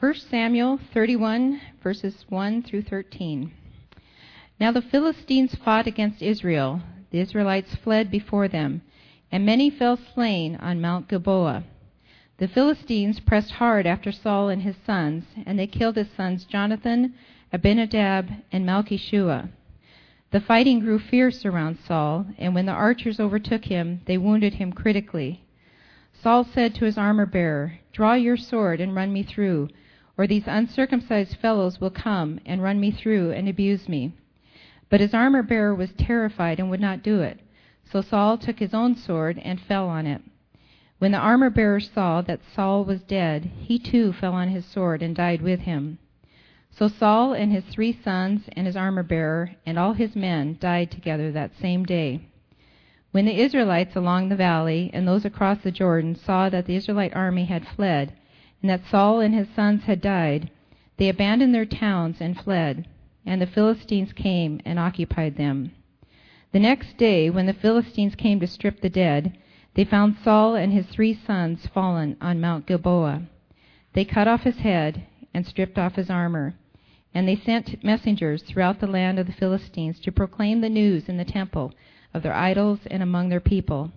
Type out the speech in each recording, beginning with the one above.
1 Samuel 31, verses 1 through 13. Now the Philistines fought against Israel. The Israelites fled before them, and many fell slain on Mount Gilboa. The Philistines pressed hard after Saul and his sons, and they killed his sons Jonathan, Abinadab, and Malchishua. The fighting grew fierce around Saul, and when the archers overtook him, they wounded him critically. Saul said to his armor bearer, Draw your sword and run me through, or these uncircumcised fellows will come and run me through and abuse me. But his armor bearer was terrified and would not do it. So Saul took his own sword and fell on it. When the armor bearer saw that Saul was dead, he too fell on his sword and died with him. So Saul and his three sons and his armor bearer and all his men died together that same day. When the Israelites along the valley and those across the Jordan saw that the Israelite army had fled, and that Saul and his sons had died, they abandoned their towns and fled, and the Philistines came and occupied them. The next day, when the Philistines came to strip the dead, they found Saul and his three sons fallen on Mount Gilboa. They cut off his head and stripped off his armor. And they sent messengers throughout the land of the Philistines to proclaim the news in the temple of their idols and among their people.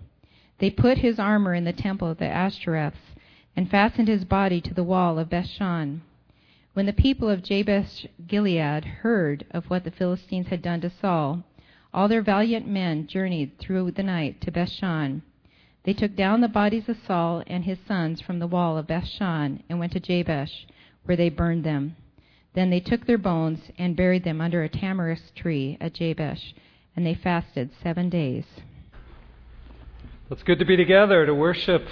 They put his armor in the temple of the Ashtoreths and fastened his body to the wall of Bethshan. When the people of Jabesh Gilead heard of what the Philistines had done to Saul, all their valiant men journeyed through the night to Bethshan. They took down the bodies of Saul and his sons from the wall of Bethshan and went to Jabesh, where they burned them. Then they took their bones and buried them under a tamarisk tree at Jabesh, and they fasted seven days. It's good to be together to worship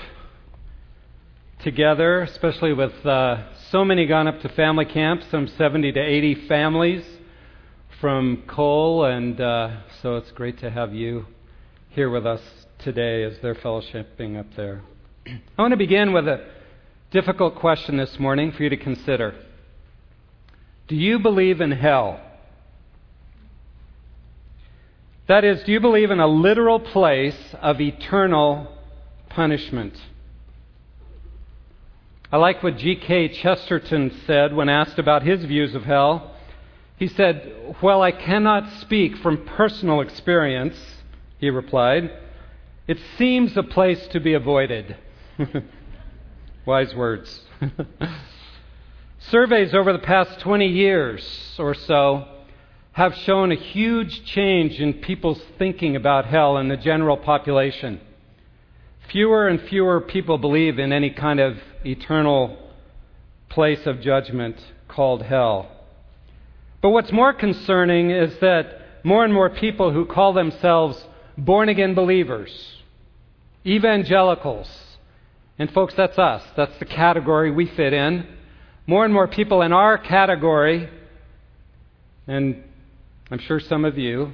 together, especially with uh, so many gone up to family camp, some 70 to 80 families from Cole, and uh, so it's great to have you here with us today as they're fellowshipping up there. I want to begin with a difficult question this morning for you to consider. Do you believe in hell? That is, do you believe in a literal place of eternal punishment? I like what G.K. Chesterton said when asked about his views of hell. He said, While I cannot speak from personal experience, he replied, it seems a place to be avoided. Wise words. Surveys over the past 20 years or so have shown a huge change in people's thinking about hell in the general population. Fewer and fewer people believe in any kind of eternal place of judgment called hell. But what's more concerning is that more and more people who call themselves born again believers, evangelicals, and folks, that's us. That's the category we fit in. More and more people in our category, and I'm sure some of you,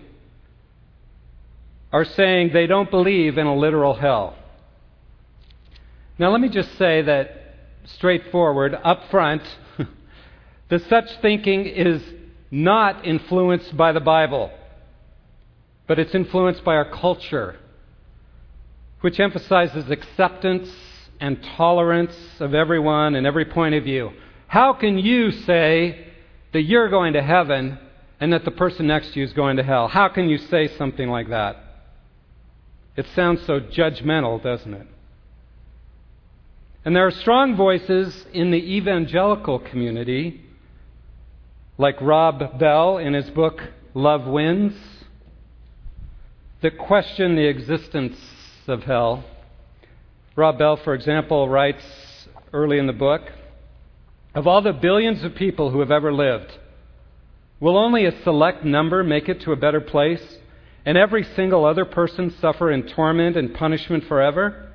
are saying they don't believe in a literal hell. Now, let me just say that straightforward, up front, that such thinking is not influenced by the Bible, but it's influenced by our culture, which emphasizes acceptance and tolerance of everyone and every point of view. How can you say that you're going to heaven and that the person next to you is going to hell? How can you say something like that? It sounds so judgmental, doesn't it? And there are strong voices in the evangelical community, like Rob Bell in his book Love Wins, that question the existence of hell. Rob Bell, for example, writes early in the book Of all the billions of people who have ever lived, will only a select number make it to a better place, and every single other person suffer in torment and punishment forever?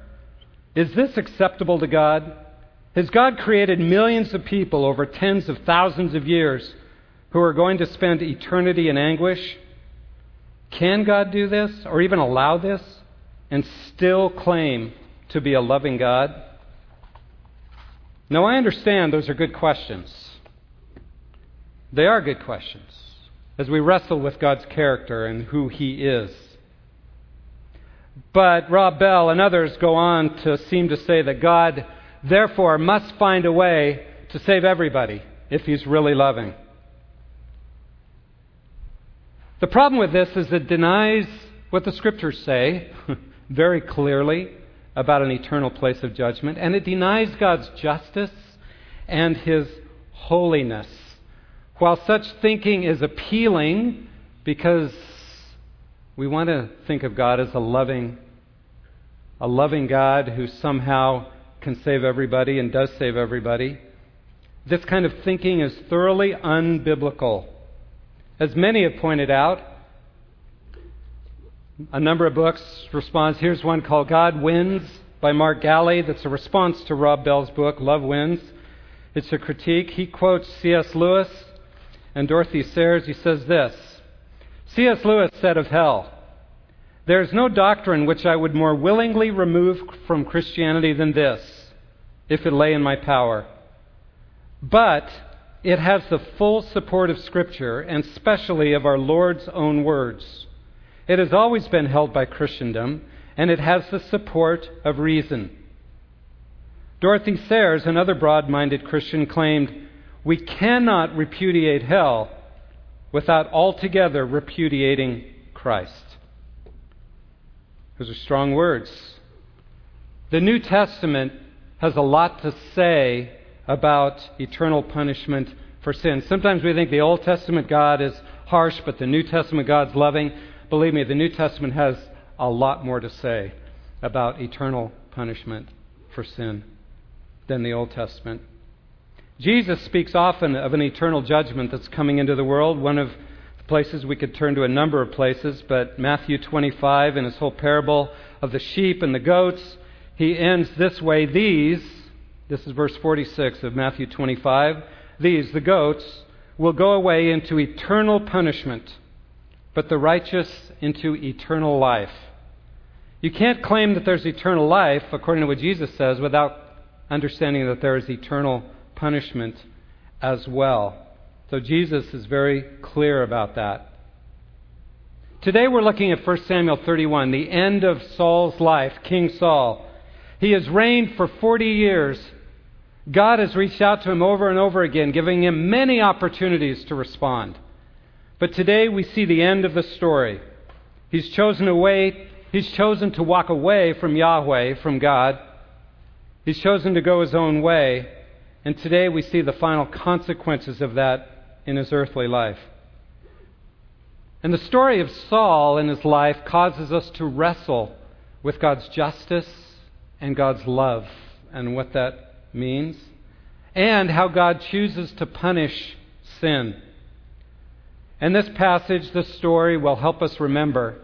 Is this acceptable to God? Has God created millions of people over tens of thousands of years who are going to spend eternity in anguish? Can God do this or even allow this and still claim to be a loving God? Now, I understand those are good questions. They are good questions as we wrestle with God's character and who He is. But Rob Bell and others go on to seem to say that God, therefore, must find a way to save everybody if he's really loving. The problem with this is it denies what the scriptures say very clearly about an eternal place of judgment, and it denies God's justice and his holiness. While such thinking is appealing because we want to think of God as a loving a loving God who somehow can save everybody and does save everybody. This kind of thinking is thoroughly unbiblical. As many have pointed out, a number of books responds. Here's one called God Wins by Mark Galli that's a response to Rob Bell's book, Love Wins. It's a critique. He quotes C.S. Lewis and Dorothy Sayers. He says this C.S. Lewis said of hell, There is no doctrine which I would more willingly remove from Christianity than this, if it lay in my power. But it has the full support of Scripture, and specially of our Lord's own words. It has always been held by Christendom, and it has the support of reason. Dorothy Sayers, another broad minded Christian, claimed, We cannot repudiate hell without altogether repudiating Christ. Those are strong words. The New Testament has a lot to say about eternal punishment for sin. Sometimes we think the Old Testament God is harsh, but the New Testament God's loving. Believe me, the New Testament has a lot more to say about eternal punishment for sin than the Old Testament. Jesus speaks often of an eternal judgment that's coming into the world. One of the places we could turn to a number of places, but Matthew 25 in his whole parable of the sheep and the goats, he ends this way These, this is verse 46 of Matthew 25, these, the goats, will go away into eternal punishment but the righteous into eternal life. You can't claim that there's eternal life, according to what Jesus says, without understanding that there is eternal punishment as well. So Jesus is very clear about that. Today we're looking at 1 Samuel 31, the end of Saul's life, King Saul. He has reigned for 40 years. God has reached out to him over and over again, giving him many opportunities to respond. But today we see the end of the story. He's chosen away, he's chosen to walk away from Yahweh, from God. He's chosen to go his own way. And today we see the final consequences of that in his earthly life. And the story of Saul in his life causes us to wrestle with God's justice and God's love and what that means, and how God chooses to punish sin. And this passage, this story, will help us remember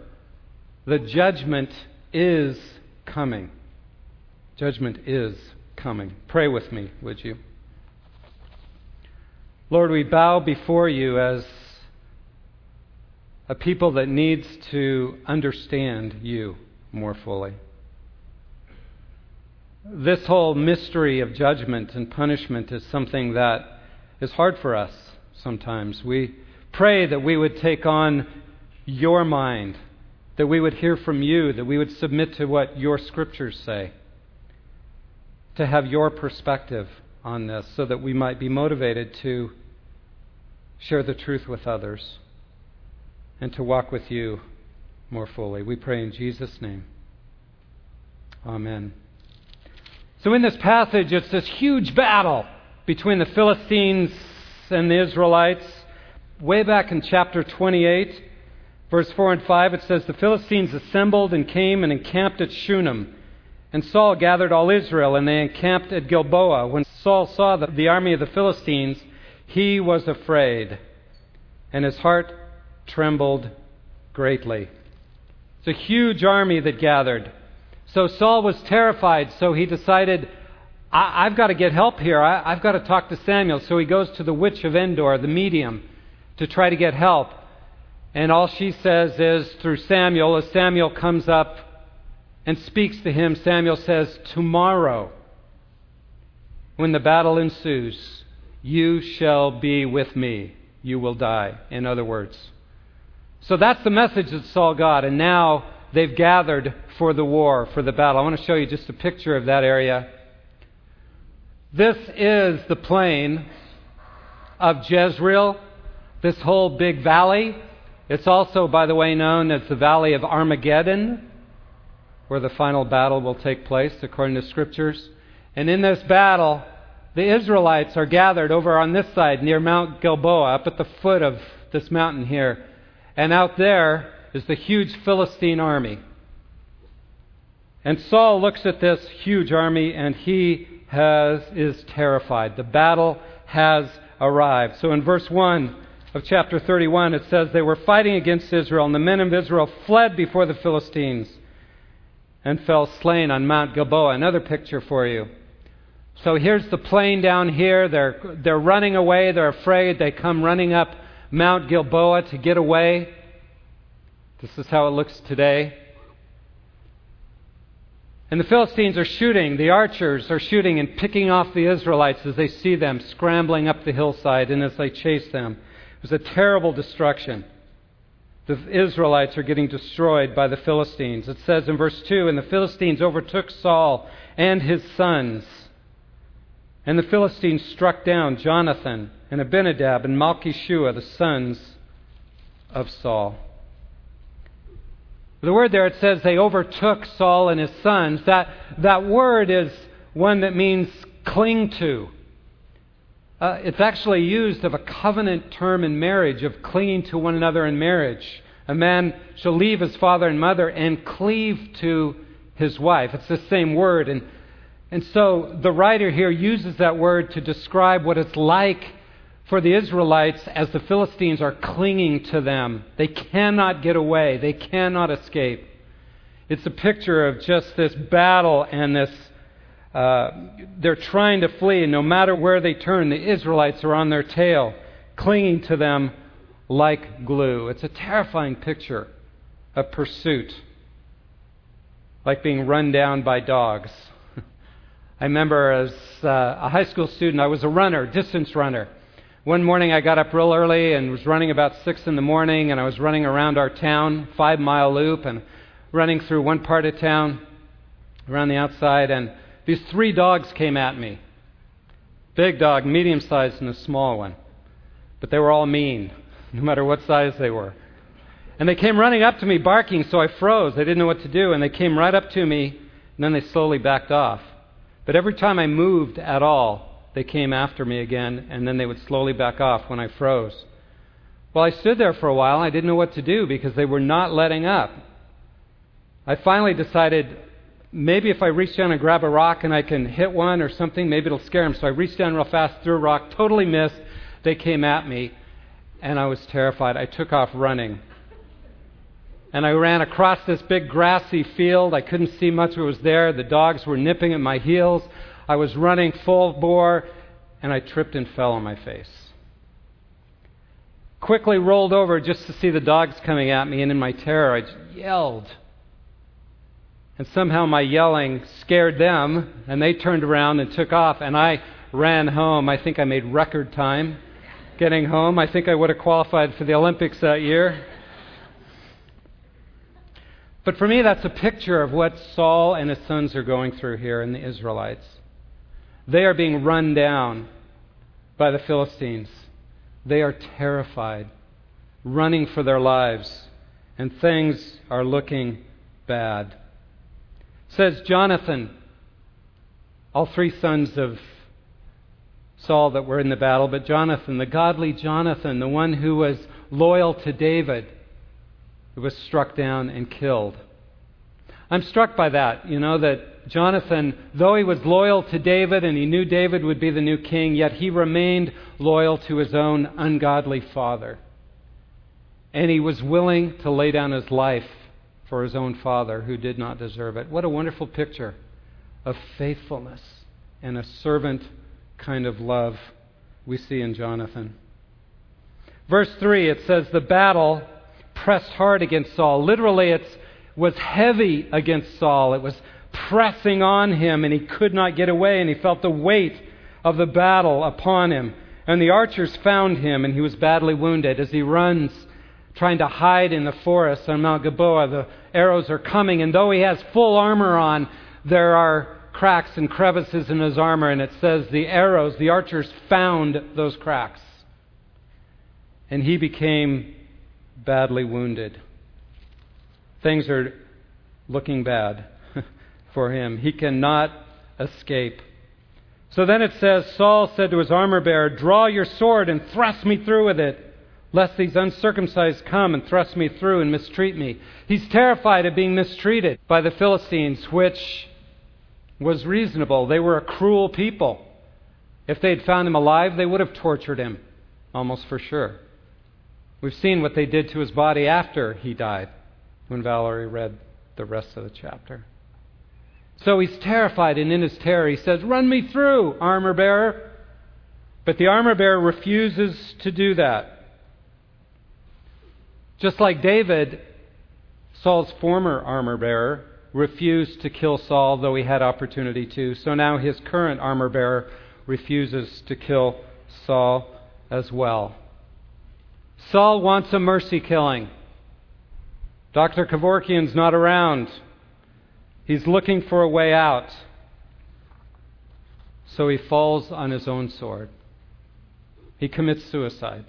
the judgment is coming. Judgment is coming. Pray with me, would you? Lord, we bow before you as a people that needs to understand you more fully. This whole mystery of judgment and punishment is something that is hard for us sometimes. We pray that we would take on your mind, that we would hear from you, that we would submit to what your scriptures say, to have your perspective on this so that we might be motivated to share the truth with others and to walk with you more fully. We pray in Jesus' name. Amen. So, in this passage, it's this huge battle between the Philistines and the Israelites way back in chapter 28, verse 4 and 5, it says, The Philistines assembled and came and encamped at Shunem. And Saul gathered all Israel, and they encamped at Gilboa. When Saul saw the, the army of the Philistines, he was afraid, and his heart trembled greatly. It's a huge army that gathered. So Saul was terrified, so he decided, I- have got to get help here. I- I've got to talk to Samuel. So he goes to the witch of Endor, the medium to try to get help. And all she says is through Samuel, as Samuel comes up and speaks to him, Samuel says, Tomorrow, when the battle ensues, you shall be with me. You will die, in other words. So that's the message that Saul got. And now they've gathered for the war, for the battle. I want to show you just a picture of that area. This is the plain of Jezreel, this whole big valley. It's also, by the way, known as the Valley of Armageddon, where the final battle will take place, according to scriptures. And in this battle, the Israelites are gathered over on this side near Mount Gilboa, up at the foot of this mountain here. And out there is the huge Philistine army. And Saul looks at this huge army and he has, is terrified. The battle has arrived. So in verse 1 of chapter 31, it says, They were fighting against Israel, and the men of Israel fled before the Philistines and fell slain on Mount Gilboa. Another picture for you. So here's the plain down here. They're, they're running away. They're afraid. They come running up Mount Gilboa to get away. This is how it looks today. And the Philistines are shooting, the archers are shooting and picking off the Israelites as they see them scrambling up the hillside and as they chase them. It was a terrible destruction. The Israelites are getting destroyed by the Philistines. It says in verse 2 And the Philistines overtook Saul and his sons. And the Philistines struck down Jonathan and Abinadab and Malchishua, the sons of Saul. The word there, it says they overtook Saul and his sons. That, that word is one that means cling to. Uh, it's actually used of a covenant term in marriage, of clinging to one another in marriage. A man shall leave his father and mother and cleave to his wife. It's the same word. And, and so the writer here uses that word to describe what it's like for the Israelites as the Philistines are clinging to them. They cannot get away, they cannot escape. It's a picture of just this battle and this. Uh, they're trying to flee, and no matter where they turn, the Israelites are on their tail, clinging to them like glue. It's a terrifying picture of pursuit, like being run down by dogs. I remember as uh, a high school student, I was a runner, distance runner. One morning I got up real early and was running about 6 in the morning, and I was running around our town, five mile loop, and running through one part of town around the outside, and these three dogs came at me. Big dog, medium sized, and a small one. But they were all mean, no matter what size they were. And they came running up to me barking, so I froze. I didn't know what to do, and they came right up to me, and then they slowly backed off. But every time I moved at all, they came after me again, and then they would slowly back off when I froze. Well, I stood there for a while. I didn't know what to do because they were not letting up. I finally decided maybe if I reach down and grab a rock and I can hit one or something, maybe it'll scare them. So I reached down real fast, threw a rock, totally missed. They came at me, and I was terrified. I took off running. And I ran across this big grassy field. I couldn't see much what was there. The dogs were nipping at my heels. I was running full bore, and I tripped and fell on my face. Quickly rolled over just to see the dogs coming at me, and in my terror, I yelled. And somehow my yelling scared them, and they turned around and took off, and I ran home. I think I made record time getting home. I think I would have qualified for the Olympics that year. But for me, that's a picture of what Saul and his sons are going through here in the Israelites. They are being run down by the Philistines. They are terrified, running for their lives, and things are looking bad. Says Jonathan, all three sons of Saul that were in the battle, but Jonathan, the godly Jonathan, the one who was loyal to David, who was struck down and killed. I'm struck by that, you know, that Jonathan, though he was loyal to David and he knew David would be the new king, yet he remained loyal to his own ungodly father. And he was willing to lay down his life for his own father who did not deserve it. What a wonderful picture of faithfulness and a servant kind of love we see in Jonathan. Verse 3, it says, The battle pressed hard against Saul. Literally, it was heavy against Saul. It was pressing on him, and he could not get away, and he felt the weight of the battle upon him. And the archers found him, and he was badly wounded. As he runs, trying to hide in the forest on Mount Gilboa, the arrows are coming, and though he has full armor on, there are cracks and crevices in his armor, and it says the arrows, the archers found those cracks. And he became badly wounded. Things are looking bad for him. He cannot escape. So then it says Saul said to his armor bearer, Draw your sword and thrust me through with it, lest these uncircumcised come and thrust me through and mistreat me. He's terrified of being mistreated by the Philistines, which was reasonable. They were a cruel people. If they'd found him alive, they would have tortured him, almost for sure. We've seen what they did to his body after he died when Valerie read the rest of the chapter. So he's terrified, and in his terror, he says, Run me through, armor bearer. But the armor bearer refuses to do that. Just like David, Saul's former armor bearer refused to kill Saul, though he had opportunity to. So now his current armor bearer refuses to kill Saul as well. Saul wants a mercy killing. Dr. Kevorkian's not around. He's looking for a way out. So he falls on his own sword. He commits suicide.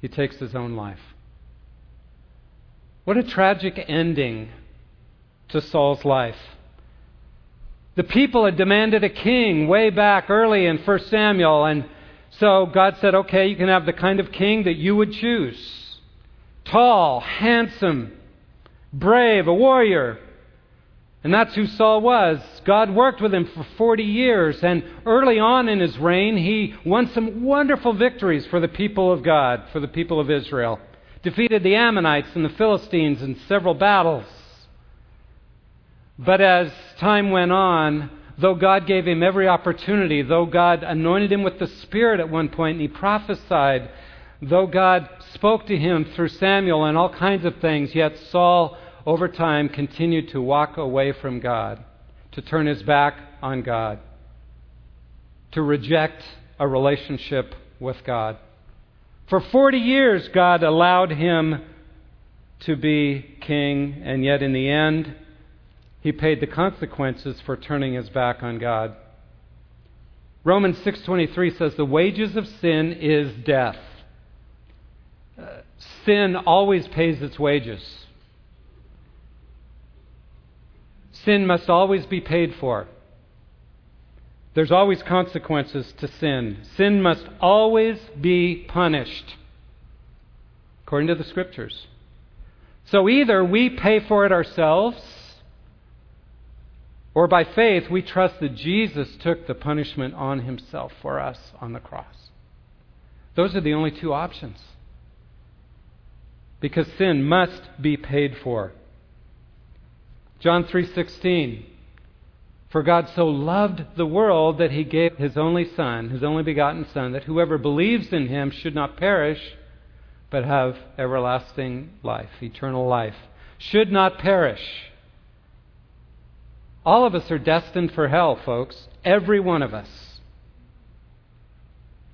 He takes his own life. What a tragic ending to Saul's life. The people had demanded a king way back early in 1 Samuel, and so God said, okay, you can have the kind of king that you would choose. Tall, handsome, brave, a warrior. And that's who Saul was. God worked with him for 40 years, and early on in his reign, he won some wonderful victories for the people of God, for the people of Israel. Defeated the Ammonites and the Philistines in several battles. But as time went on, though God gave him every opportunity, though God anointed him with the Spirit at one point and he prophesied, though God spoke to him through Samuel and all kinds of things, yet Saul over time, continued to walk away from God, to turn his back on God, to reject a relationship with God. For 40 years, God allowed him to be king, and yet in the end, he paid the consequences for turning his back on God. Romans 6:23 says the wages of sin is death. Uh, sin always pays its wages. Sin must always be paid for. There's always consequences to sin. Sin must always be punished, according to the Scriptures. So either we pay for it ourselves, or by faith we trust that Jesus took the punishment on himself for us on the cross. Those are the only two options. Because sin must be paid for. John 3:16 For God so loved the world that he gave his only son, his only begotten son, that whoever believes in him should not perish but have everlasting life, eternal life. Should not perish. All of us are destined for hell, folks. Every one of us.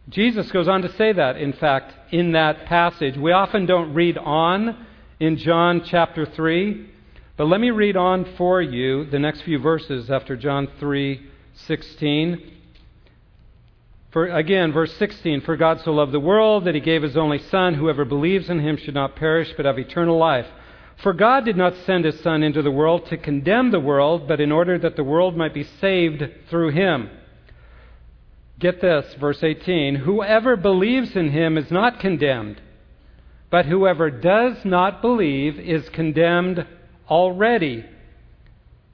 Jesus goes on to say that, in fact, in that passage. We often don't read on in John chapter 3. But let me read on for you the next few verses after John 3:16. For again, verse 16, for God so loved the world that he gave his only son, whoever believes in him should not perish but have eternal life. For God did not send his son into the world to condemn the world, but in order that the world might be saved through him. Get this, verse 18, whoever believes in him is not condemned, but whoever does not believe is condemned already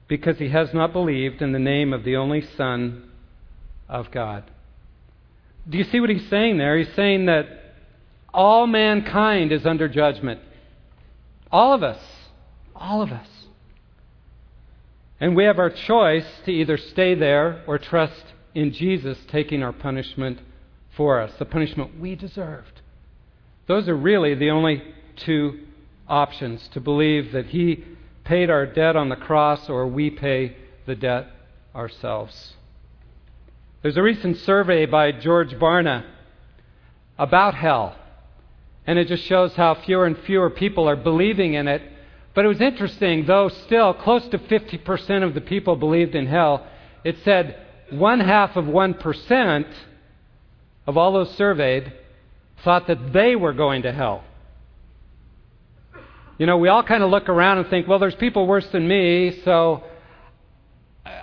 because he has not believed in the name of the only Son of God. Do you see what he's saying there? He's saying that all mankind is under judgment. All of us. All of us. And we have our choice to either stay there or trust in Jesus taking our punishment for us, the punishment we deserved. Those are really the only two options to believe that He paid our debt on the cross or we pay the debt ourselves. There's a recent survey by George Barna about hell, and it just shows how fewer and fewer people are believing in it. But it was interesting, though still close to 50% of the people believed in hell, it said one half of 1% of all those surveyed thought that they were going to hell. You know, we all kind of look around and think, well, there's people worse than me, so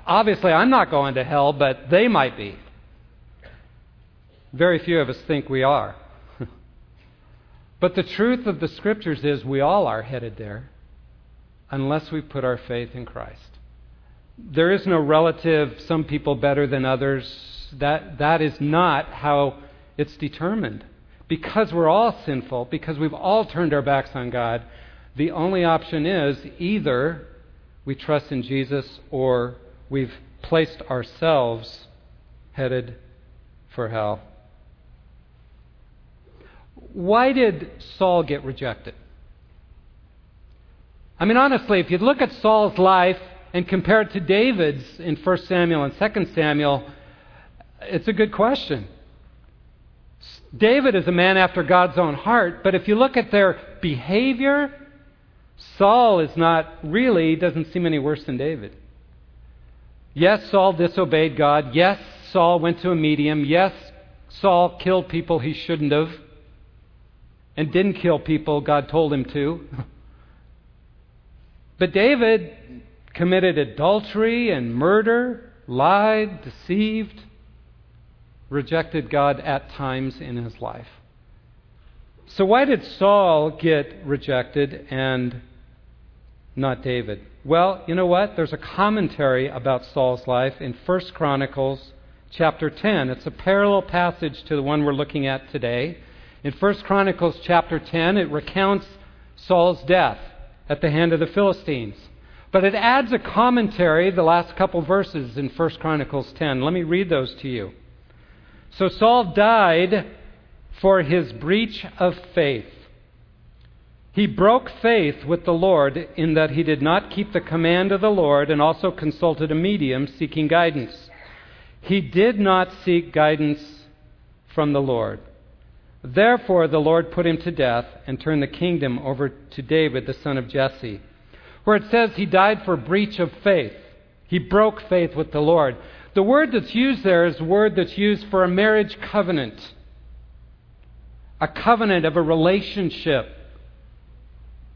obviously I'm not going to hell, but they might be. Very few of us think we are. but the truth of the scriptures is we all are headed there unless we put our faith in Christ. There is no relative, some people better than others. That, that is not how it's determined. Because we're all sinful, because we've all turned our backs on God, the only option is either we trust in Jesus or we've placed ourselves headed for hell. Why did Saul get rejected? I mean, honestly, if you look at Saul's life and compare it to David's in 1 Samuel and 2 Samuel, it's a good question. David is a man after God's own heart, but if you look at their behavior, Saul is not really, doesn't seem any worse than David. Yes, Saul disobeyed God. Yes, Saul went to a medium. Yes, Saul killed people he shouldn't have and didn't kill people God told him to. But David committed adultery and murder, lied, deceived, rejected God at times in his life. So, why did Saul get rejected and not David? Well, you know what? There's a commentary about Saul's life in 1 Chronicles chapter 10. It's a parallel passage to the one we're looking at today. In 1 Chronicles chapter 10, it recounts Saul's death at the hand of the Philistines. But it adds a commentary, the last couple verses in 1 Chronicles 10. Let me read those to you. So Saul died for his breach of faith. He broke faith with the Lord in that he did not keep the command of the Lord and also consulted a medium seeking guidance. He did not seek guidance from the Lord. Therefore, the Lord put him to death and turned the kingdom over to David, the son of Jesse. Where it says he died for breach of faith, he broke faith with the Lord. The word that's used there is a word that's used for a marriage covenant, a covenant of a relationship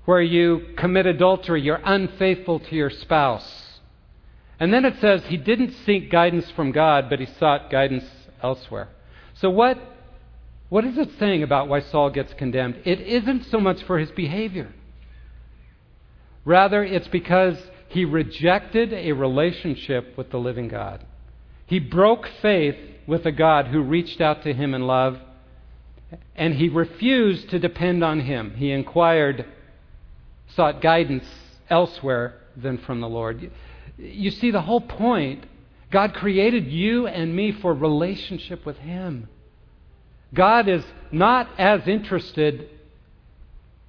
where you commit adultery, you're unfaithful to your spouse. And then it says he didn't seek guidance from God, but he sought guidance elsewhere. So, what, what is it saying about why Saul gets condemned? It isn't so much for his behavior. Rather, it's because he rejected a relationship with the living God. He broke faith with a God who reached out to him in love, and he refused to depend on him. He inquired, sought guidance elsewhere than from the Lord. You see, the whole point God created you and me for relationship with Him. God is not as interested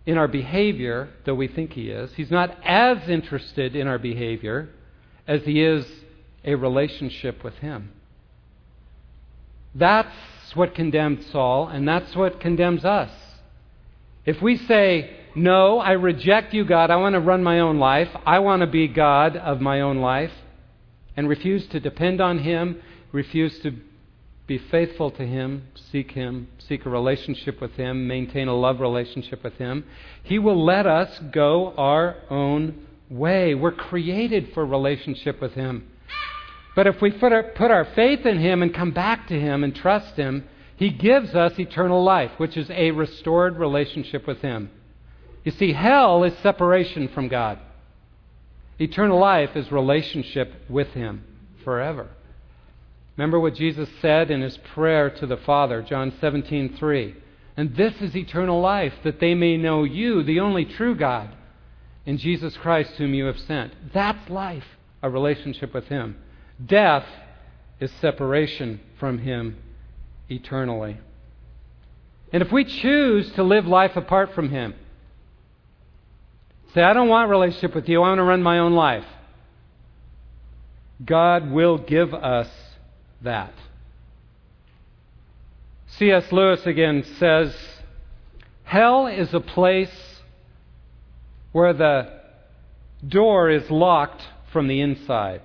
in our behavior, though we think He is. He's not as interested in our behavior as He is a relationship with Him. That's what condemned Saul, and that's what condemns us. If we say, No, I reject you, God, I want to run my own life, I want to be God of my own life, and refuse to depend on Him, refuse to be faithful to Him, seek Him, seek a relationship with Him, maintain a love relationship with Him, He will let us go our own way. We're created for relationship with Him. But if we put our, put our faith in Him and come back to Him and trust Him, He gives us eternal life, which is a restored relationship with Him. You see, hell is separation from God. Eternal life is relationship with Him forever. Remember what Jesus said in his prayer to the Father, John 17:3. And this is eternal life, that they may know you, the only true God, and Jesus Christ, whom you have sent. That's life, a relationship with Him. Death is separation from Him eternally. And if we choose to live life apart from Him, say, I don't want relationship with you, I want to run my own life, God will give us that. C.S. Lewis again says, Hell is a place where the door is locked from the inside.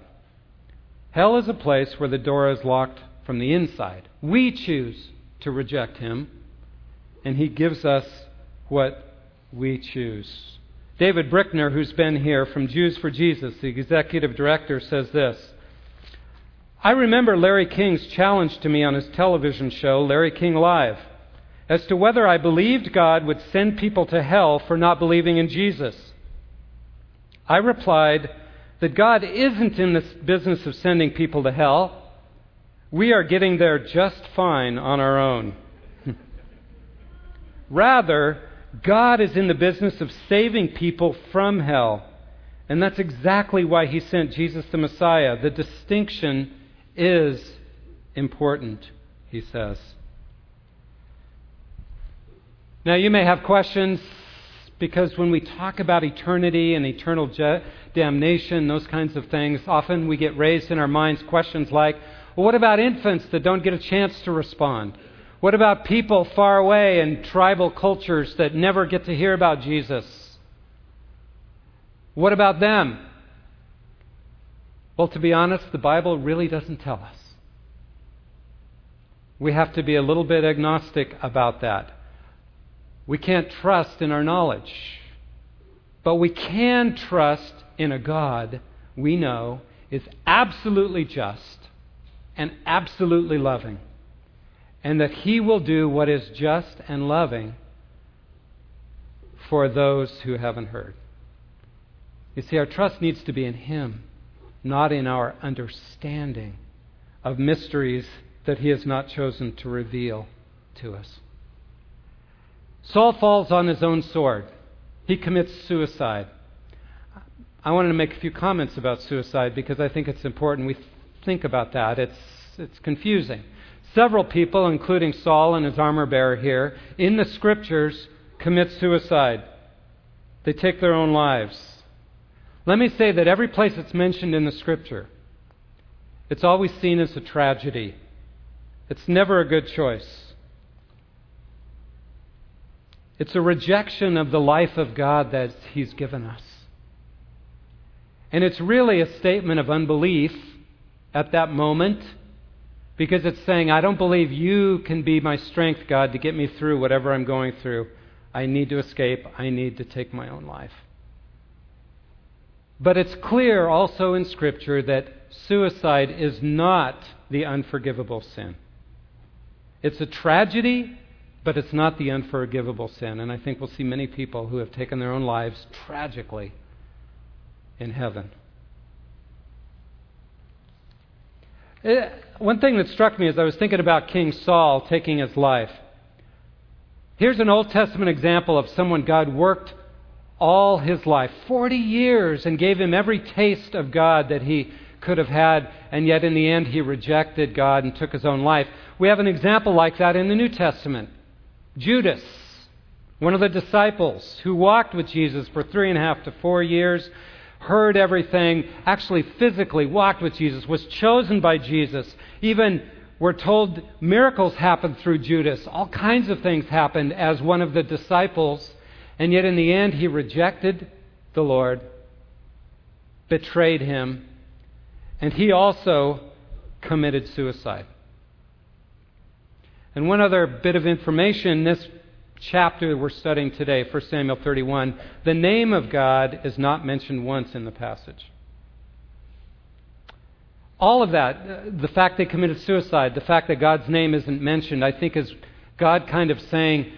Hell is a place where the door is locked from the inside. We choose to reject Him, and He gives us what we choose. David Brickner, who's been here from Jews for Jesus, the executive director, says this I remember Larry King's challenge to me on his television show, Larry King Live, as to whether I believed God would send people to hell for not believing in Jesus. I replied that God isn't in the business of sending people to hell. We are getting there just fine on our own. Rather, God is in the business of saving people from hell. And that's exactly why he sent Jesus the Messiah. The distinction is important, he says. Now, you may have questions because when we talk about eternity and eternal je- damnation, those kinds of things, often we get raised in our minds questions like, well, what about infants that don't get a chance to respond? What about people far away in tribal cultures that never get to hear about Jesus? What about them? Well, to be honest, the Bible really doesn't tell us. We have to be a little bit agnostic about that. We can't trust in our knowledge. But we can trust in a God we know is absolutely just and absolutely loving and that He will do what is just and loving for those who haven't heard. You see, our trust needs to be in Him, not in our understanding of mysteries that He has not chosen to reveal to us. Saul falls on his own sword. He commits suicide. I wanted to make a few comments about suicide because I think it's important we think about that. It's, it's confusing. Several people, including Saul and his armor bearer here, in the scriptures commit suicide. They take their own lives. Let me say that every place it's mentioned in the scripture, it's always seen as a tragedy. It's never a good choice. It's a rejection of the life of God that He's given us. And it's really a statement of unbelief at that moment because it's saying, I don't believe you can be my strength, God, to get me through whatever I'm going through. I need to escape. I need to take my own life. But it's clear also in Scripture that suicide is not the unforgivable sin. It's a tragedy, but it's not the unforgivable sin. And I think we'll see many people who have taken their own lives tragically in heaven. It, eh, one thing that struck me as I was thinking about King Saul taking his life. Here's an Old Testament example of someone God worked all his life 40 years and gave him every taste of God that he could have had, and yet in the end he rejected God and took his own life. We have an example like that in the New Testament. Judas, one of the disciples who walked with Jesus for three and a half to four years, heard everything, actually physically walked with Jesus, was chosen by Jesus. Even we're told miracles happened through Judas. All kinds of things happened as one of the disciples. And yet in the end, he rejected the Lord, betrayed him, and he also committed suicide. And one other bit of information this chapter we're studying today, 1 Samuel 31, the name of God is not mentioned once in the passage. All of that, uh, the fact they committed suicide, the fact that God's name isn't mentioned, I think is God kind of saying,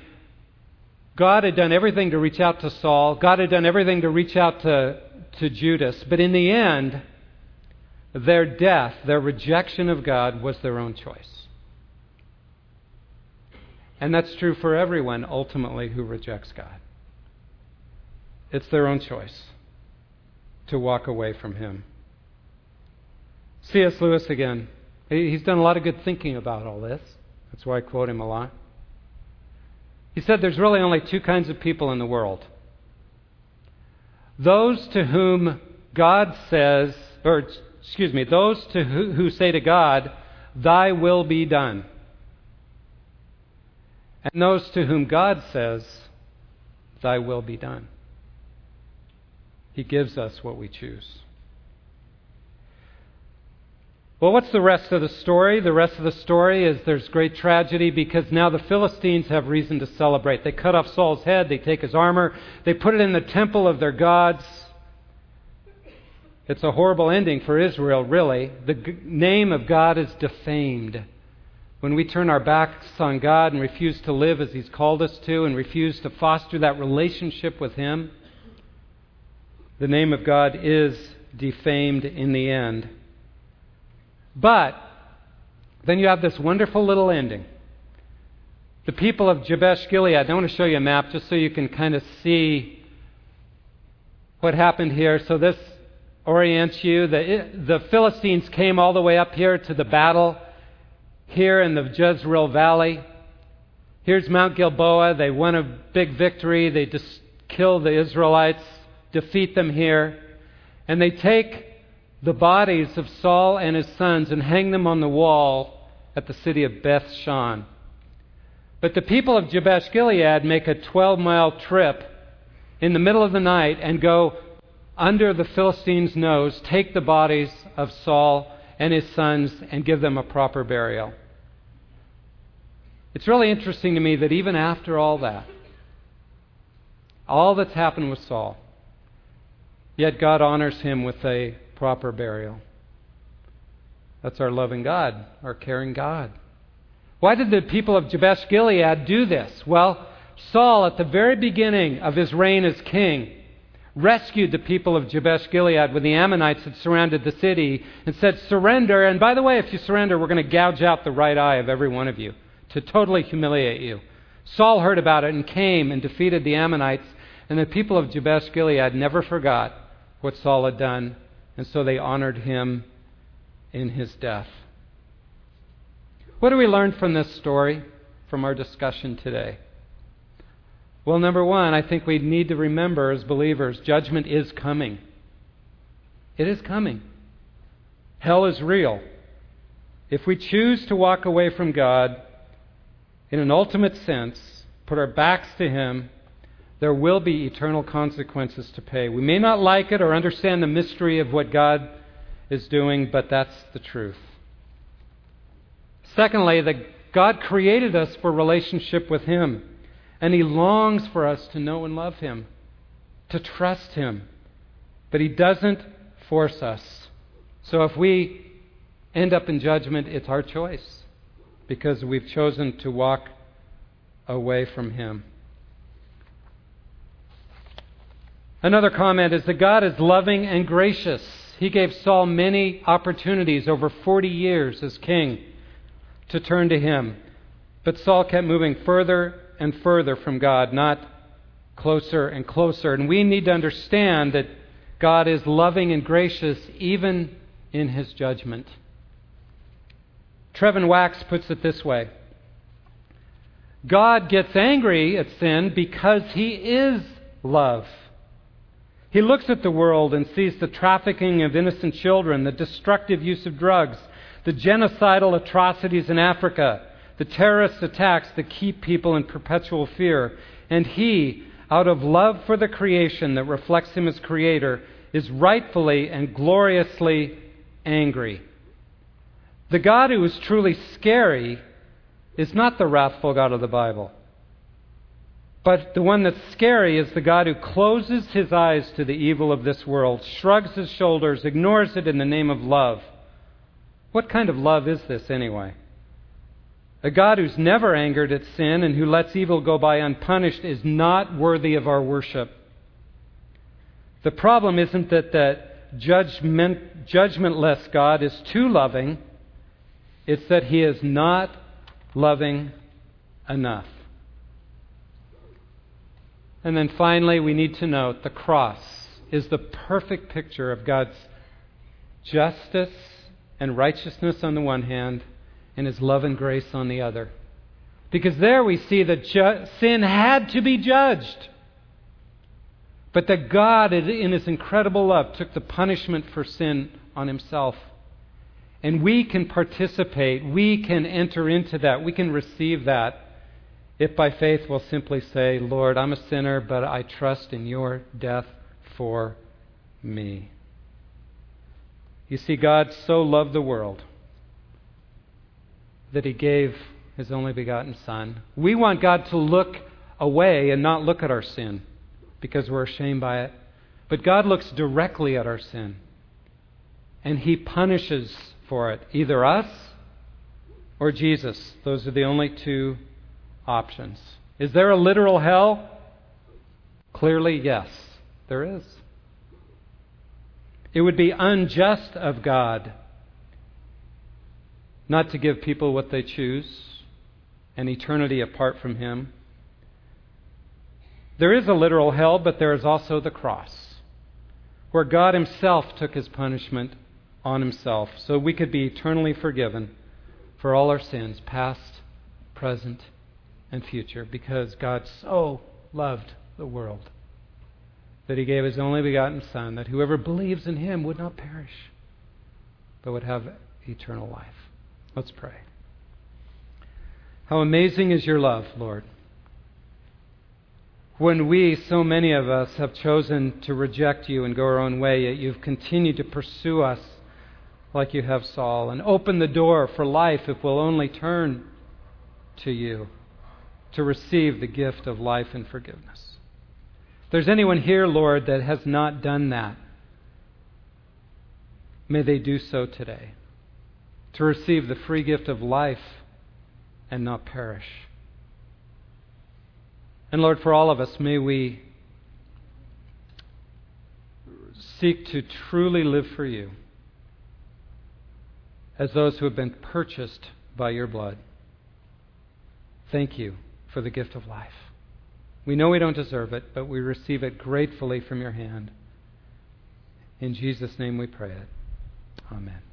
God had done everything to reach out to Saul. God had done everything to reach out to, to Judas. But in the end, their death, their rejection of God, was their own choice. And that's true for everyone ultimately who rejects God. It's their own choice to walk away from Him. C.S. Lewis again. He's done a lot of good thinking about all this. That's why I quote him a lot. He said there's really only two kinds of people in the world those to whom God says, or excuse me, those to who, who say to God, Thy will be done and those to whom God says, Thy will be done. He gives us what we choose. Well, what's the rest of the story? The rest of the story is there's great tragedy because now the Philistines have reason to celebrate. They cut off Saul's head, they take his armor, they put it in the temple of their gods. It's a horrible ending for Israel, really. The name of God is defamed. When we turn our backs on God and refuse to live as He's called us to and refuse to foster that relationship with Him, the name of God is defamed in the end. But then you have this wonderful little ending. The people of Jabesh Gilead, I want to show you a map just so you can kind of see what happened here. So this orients you. The, the Philistines came all the way up here to the battle here in the Jezreel Valley. Here's Mount Gilboa. They won a big victory. They just kill the Israelites, defeat them here. And they take the bodies of Saul and his sons and hang them on the wall at the city of Beth Shan. But the people of Jabesh Gilead make a 12 mile trip in the middle of the night and go under the Philistines' nose, take the bodies of Saul and his sons and give them a proper burial. It's really interesting to me that even after all that, all that's happened with Saul, yet God honors him with a proper burial. That's our loving God, our caring God. Why did the people of Jabesh Gilead do this? Well, Saul, at the very beginning of his reign as king, rescued the people of Jabesh Gilead when the Ammonites had surrounded the city and said, Surrender. And by the way, if you surrender, we're going to gouge out the right eye of every one of you to totally humiliate you. Saul heard about it and came and defeated the Ammonites, and the people of Jabesh Gilead never forgot what Saul had done and so they honored him in his death. What do we learn from this story, from our discussion today? Well, number one, I think we need to remember as believers judgment is coming. It is coming. Hell is real. If we choose to walk away from God in an ultimate sense, put our backs to Him, there will be eternal consequences to pay. We may not like it or understand the mystery of what God is doing, but that's the truth. Secondly, that God created us for relationship with Him, and He longs for us to know and love Him, to trust Him. But He doesn't force us. So if we end up in judgment, it's our choice because we've chosen to walk away from Him. Another comment is that God is loving and gracious. He gave Saul many opportunities over 40 years as king to turn to him. But Saul kept moving further and further from God, not closer and closer. And we need to understand that God is loving and gracious even in his judgment. Trevin Wax puts it this way God gets angry at sin because he is love. He looks at the world and sees the trafficking of innocent children, the destructive use of drugs, the genocidal atrocities in Africa, the terrorist attacks that keep people in perpetual fear. And he, out of love for the creation that reflects him as creator, is rightfully and gloriously angry. The God who is truly scary is not the wrathful God of the Bible. But the one that's scary is the God who closes his eyes to the evil of this world, shrugs his shoulders, ignores it in the name of love. What kind of love is this, anyway? A God who's never angered at sin and who lets evil go by unpunished is not worthy of our worship. The problem isn't that that judgment, judgmentless God is too loving, it's that he is not loving enough. And then finally, we need to note the cross is the perfect picture of God's justice and righteousness on the one hand and his love and grace on the other. Because there we see that ju- sin had to be judged. But that God, in his incredible love, took the punishment for sin on himself. And we can participate, we can enter into that, we can receive that if by faith we'll simply say, Lord, I'm a sinner, but I trust in your death for me. You see, God so loved the world that he gave his only begotten Son. We want God to look away and not look at our sin because we're ashamed by it. But God looks directly at our sin and he punishes for it, either us or Jesus. Those are the only two options. Is there a literal hell? Clearly, yes, there is. It would be unjust of God not to give people what they choose, an eternity apart from Him. There is a literal hell, but there is also the cross, where God Himself took His punishment on Himself so we could be eternally forgiven for all our sins, past, present, and future, because God so loved the world that He gave His only begotten Son, that whoever believes in Him would not perish, but would have eternal life. Let's pray. How amazing is your love, Lord. When we, so many of us, have chosen to reject you and go our own way, yet you've continued to pursue us like you have Saul and open the door for life if we'll only turn to you to receive the gift of life and forgiveness. If there's anyone here, Lord, that has not done that, may they do so today to receive the free gift of life and not perish. And Lord, for all of us, may we seek to truly live for you as those who have been purchased by your blood. Thank you for the gift of life. We know we don't deserve it, but we receive it gratefully from your hand. In Jesus' name we pray it. Amen.